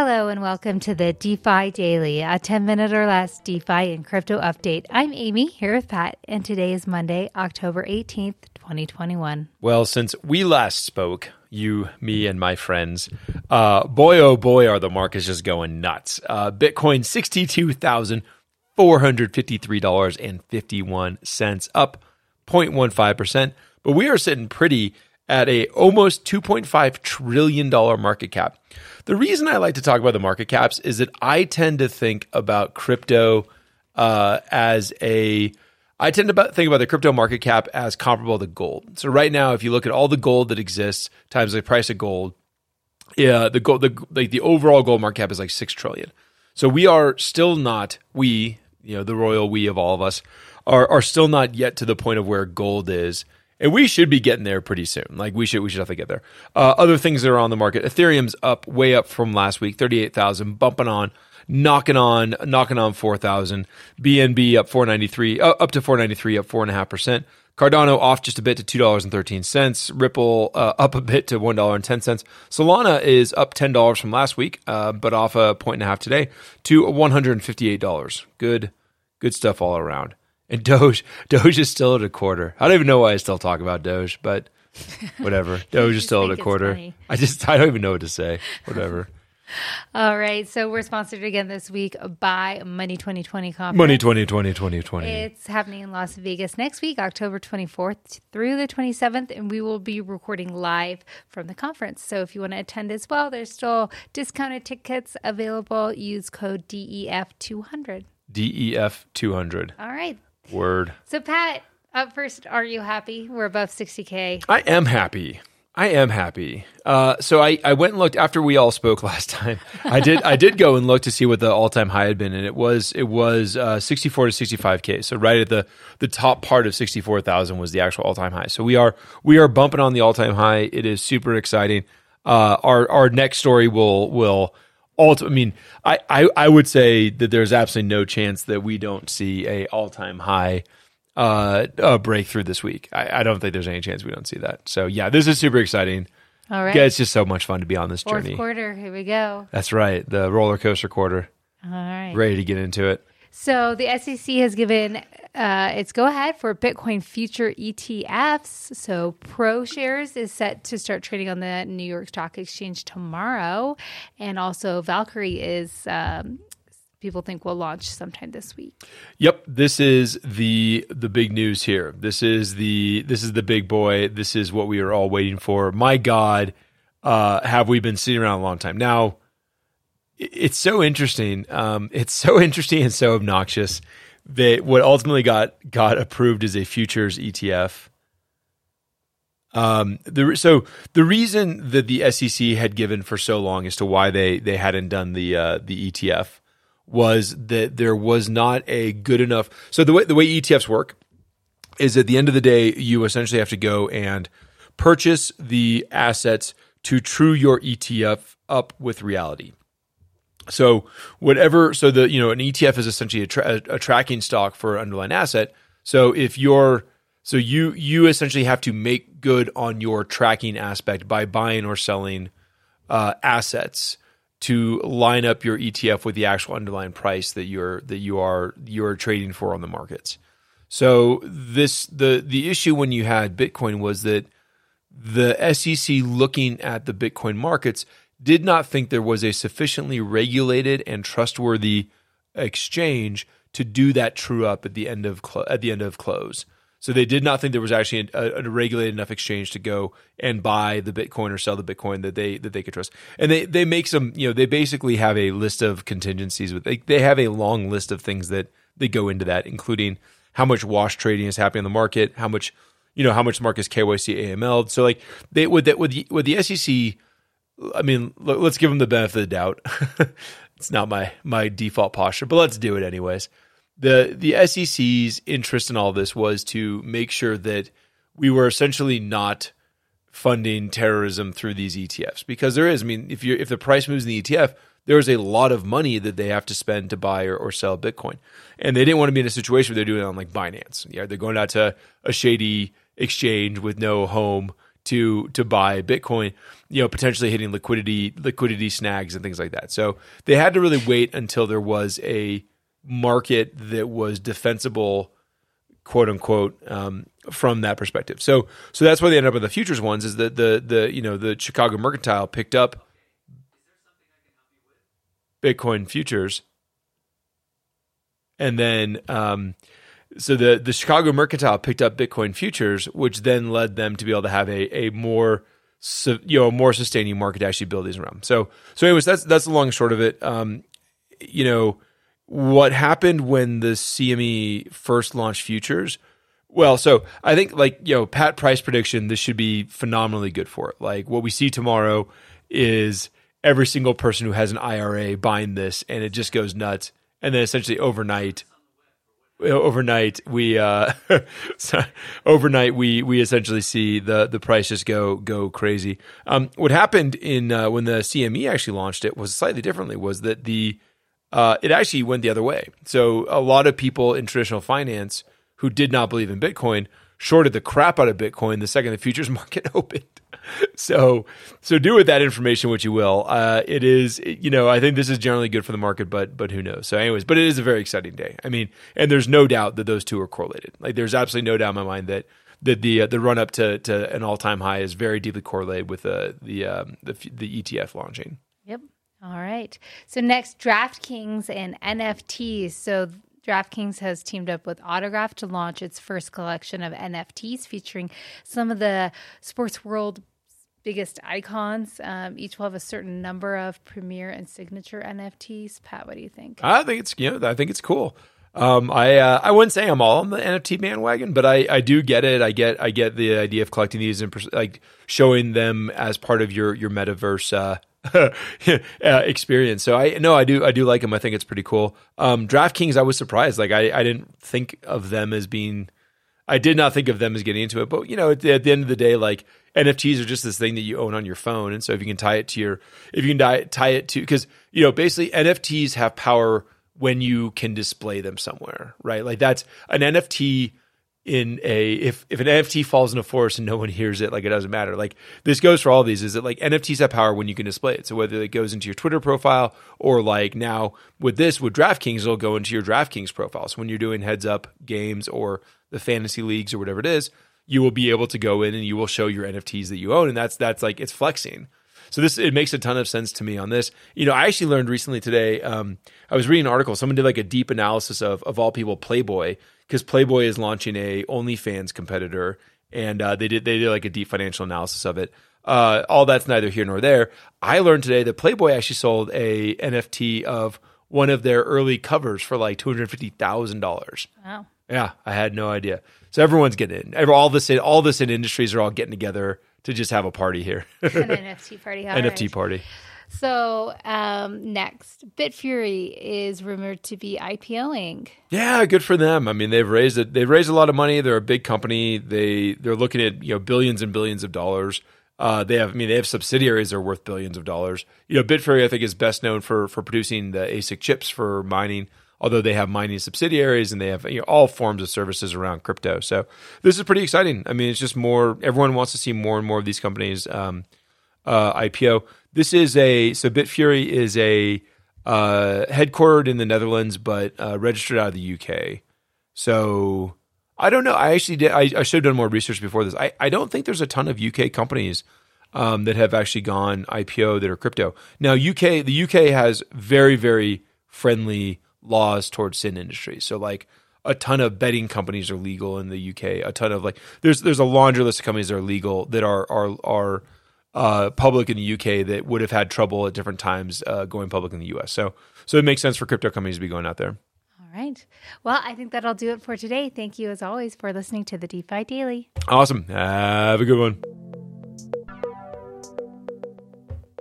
Hello and welcome to the DeFi Daily, a 10 minute or less DeFi and crypto update. I'm Amy here with Pat, and today is Monday, October 18th, 2021. Well, since we last spoke, you, me, and my friends, uh, boy oh boy, are the markets just going nuts. Uh, Bitcoin $62,453.51, up 0.15%. But we are sitting pretty at a almost $2.5 trillion market cap. The reason I like to talk about the market caps is that I tend to think about crypto uh, as a I tend to think about the crypto market cap as comparable to gold. So right now, if you look at all the gold that exists times the price of gold, yeah, the gold, the like the overall gold market cap is like six trillion. So we are still not we, you know, the royal we of all of us are are still not yet to the point of where gold is and we should be getting there pretty soon. Like we should, we should to get there. Uh, other things that are on the market: Ethereum's up, way up from last week, thirty-eight thousand, bumping on, knocking on, knocking on four thousand. BNB up four ninety-three, uh, up to four ninety-three, up four and a half percent. Cardano off just a bit to two dollars and thirteen cents. Ripple uh, up a bit to one dollar and ten cents. Solana is up ten dollars from last week, uh, but off a point and a half today to one hundred and fifty-eight dollars. Good, good stuff all around. And Doge, Doge is still at a quarter. I don't even know why I still talk about Doge, but whatever. Doge is still at a quarter. I just I don't even know what to say. Whatever. All right. So we're sponsored again this week by Money 2020 conference. Money 2020 2020. It's happening in Las Vegas next week, October 24th through the 27th, and we will be recording live from the conference. So if you want to attend as well, there's still discounted tickets available. Use code DEF200. DEF200. All right. Word. So, Pat, up first, are you happy? We're above 60K. I am happy. I am happy. Uh, so I, I went and looked after we all spoke last time. I did I did go and look to see what the all time high had been, and it was it was uh, sixty four to sixty five k. So right at the the top part of sixty four thousand was the actual all time high. So we are we are bumping on the all time high. It is super exciting. Uh, our our next story will will I mean, I, I, I would say that there's absolutely no chance that we don't see a all time high uh, uh, breakthrough this week. I, I don't think there's any chance we don't see that. So yeah, this is super exciting. All right, yeah, it's just so much fun to be on this Fourth journey. quarter, here we go. That's right, the roller coaster quarter. All right, ready to get into it. So the SEC has given uh, its go ahead for Bitcoin future ETFs. So ProShares is set to start trading on the New York Stock Exchange tomorrow, and also Valkyrie is. Um, people think will launch sometime this week. Yep, this is the the big news here. This is the this is the big boy. This is what we are all waiting for. My God, uh, have we been sitting around a long time now? It's so interesting. Um, it's so interesting and so obnoxious that what ultimately got got approved is a futures ETF. Um, the, so the reason that the SEC had given for so long as to why they they hadn't done the uh, the ETF was that there was not a good enough. So the way the way ETFs work is at the end of the day, you essentially have to go and purchase the assets to true your ETF up with reality. So whatever, so the you know an ETF is essentially a, tra- a tracking stock for an underlying asset. So if you're so you you essentially have to make good on your tracking aspect by buying or selling uh, assets to line up your ETF with the actual underlying price that you're that you are you're trading for on the markets. So this the the issue when you had Bitcoin was that the SEC looking at the Bitcoin markets did not think there was a sufficiently regulated and trustworthy exchange to do that true up at the end of clo- at the end of close. So they did not think there was actually a, a, regulated enough exchange to go and buy the Bitcoin or sell the Bitcoin that they that they could trust. And they they make some you know they basically have a list of contingencies with they, they have a long list of things that they go into that, including how much wash trading is happening in the market, how much you know how much market is KYC AML. So like they with that with the, with the SEC I mean, let's give them the benefit of the doubt. it's not my my default posture, but let's do it anyways. the The SEC's interest in all this was to make sure that we were essentially not funding terrorism through these ETFs because there is. I mean, if you if the price moves in the ETF, there is a lot of money that they have to spend to buy or, or sell Bitcoin, and they didn't want to be in a situation where they're doing it on like Binance. Yeah, they're going out to a shady exchange with no home to to buy Bitcoin, you know, potentially hitting liquidity liquidity snags and things like that. So they had to really wait until there was a market that was defensible, quote unquote, um, from that perspective. So so that's why they ended up with the futures ones. Is that the the you know the Chicago Mercantile picked up Bitcoin futures, and then um, so the the Chicago Mercantile picked up Bitcoin futures, which then led them to be able to have a a more you know a more sustaining market to actually build these around. So so anyways, that's that's the long and short of it. Um, you know what happened when the CME first launched futures. Well, so I think like you know Pat Price prediction, this should be phenomenally good for it. Like what we see tomorrow is every single person who has an IRA buying this, and it just goes nuts. And then essentially overnight, overnight we uh overnight we we essentially see the the price just go go crazy. Um what happened in uh, when the CME actually launched it was slightly differently was that the uh it actually went the other way. So a lot of people in traditional finance who did not believe in bitcoin shorted the crap out of bitcoin the second the futures market opened so so do with that information what you will. Uh, it is you know I think this is generally good for the market, but but who knows? So anyways, but it is a very exciting day. I mean, and there's no doubt that those two are correlated. Like there's absolutely no doubt in my mind that that the uh, the run up to, to an all time high is very deeply correlated with the the um, the, the ETF launching. Yep. All right. So next, DraftKings and NFTs. So DraftKings has teamed up with Autograph to launch its first collection of NFTs featuring some of the sports world biggest icons. Um, each will have a certain number of premier and signature NFTs. Pat, what do you think? I think it's you know I think it's cool. Um, I uh, I wouldn't say I'm all on the NFT bandwagon, but I, I do get it. I get I get the idea of collecting these and pers- like showing them as part of your your metaverse uh, uh, experience. So I no, I do I do like them. I think it's pretty cool. Um, DraftKings, I was surprised. Like I I didn't think of them as being. I did not think of them as getting into it, but you know, at the, at the end of the day, like NFTs are just this thing that you own on your phone, and so if you can tie it to your, if you can tie, tie it to, because you know, basically NFTs have power when you can display them somewhere, right? Like that's an NFT in a if if an NFT falls in a forest and no one hears it, like it doesn't matter. Like this goes for all these. Is that like NFTs have power when you can display it? So whether it goes into your Twitter profile or like now with this with DraftKings, it'll go into your DraftKings profile. So when you're doing heads up games or the fantasy leagues or whatever it is, you will be able to go in and you will show your NFTs that you own, and that's that's like it's flexing. So this it makes a ton of sense to me on this. You know, I actually learned recently today. Um, I was reading an article. Someone did like a deep analysis of of all people Playboy because Playboy is launching a OnlyFans competitor, and uh, they did they did like a deep financial analysis of it. Uh, all that's neither here nor there. I learned today that Playboy actually sold a NFT of one of their early covers for like two hundred fifty thousand dollars. Wow. Yeah, I had no idea. So everyone's getting in. All this, all this in industries are all getting together to just have a party here. An NFT party. All NFT right. party. So um, next, Bitfury is rumored to be IPOing. Yeah, good for them. I mean, they've raised it. They've raised a lot of money. They're a big company. They they're looking at you know billions and billions of dollars. Uh, they have, I mean, they have subsidiaries that are worth billions of dollars. You know, Bitfury, I think, is best known for for producing the ASIC chips for mining although they have mining subsidiaries and they have you know, all forms of services around crypto. So this is pretty exciting. I mean, it's just more. Everyone wants to see more and more of these companies um, uh, IPO. This is a so Bitfury is a uh, headquartered in the Netherlands but uh, registered out of the UK. So I don't know. I actually did. I, I should have done more research before this. I, I don't think there's a ton of UK companies. Um, that have actually gone IPO that are crypto. Now, UK, the UK has very, very friendly laws towards sin industry. So like a ton of betting companies are legal in the UK. A ton of like there's there's a laundry list of companies that are legal that are are are uh, public in the UK that would have had trouble at different times uh, going public in the US. So so it makes sense for crypto companies to be going out there. All right. Well, I think that'll do it for today. Thank you as always for listening to the DeFi Daily. Awesome. Have a good one.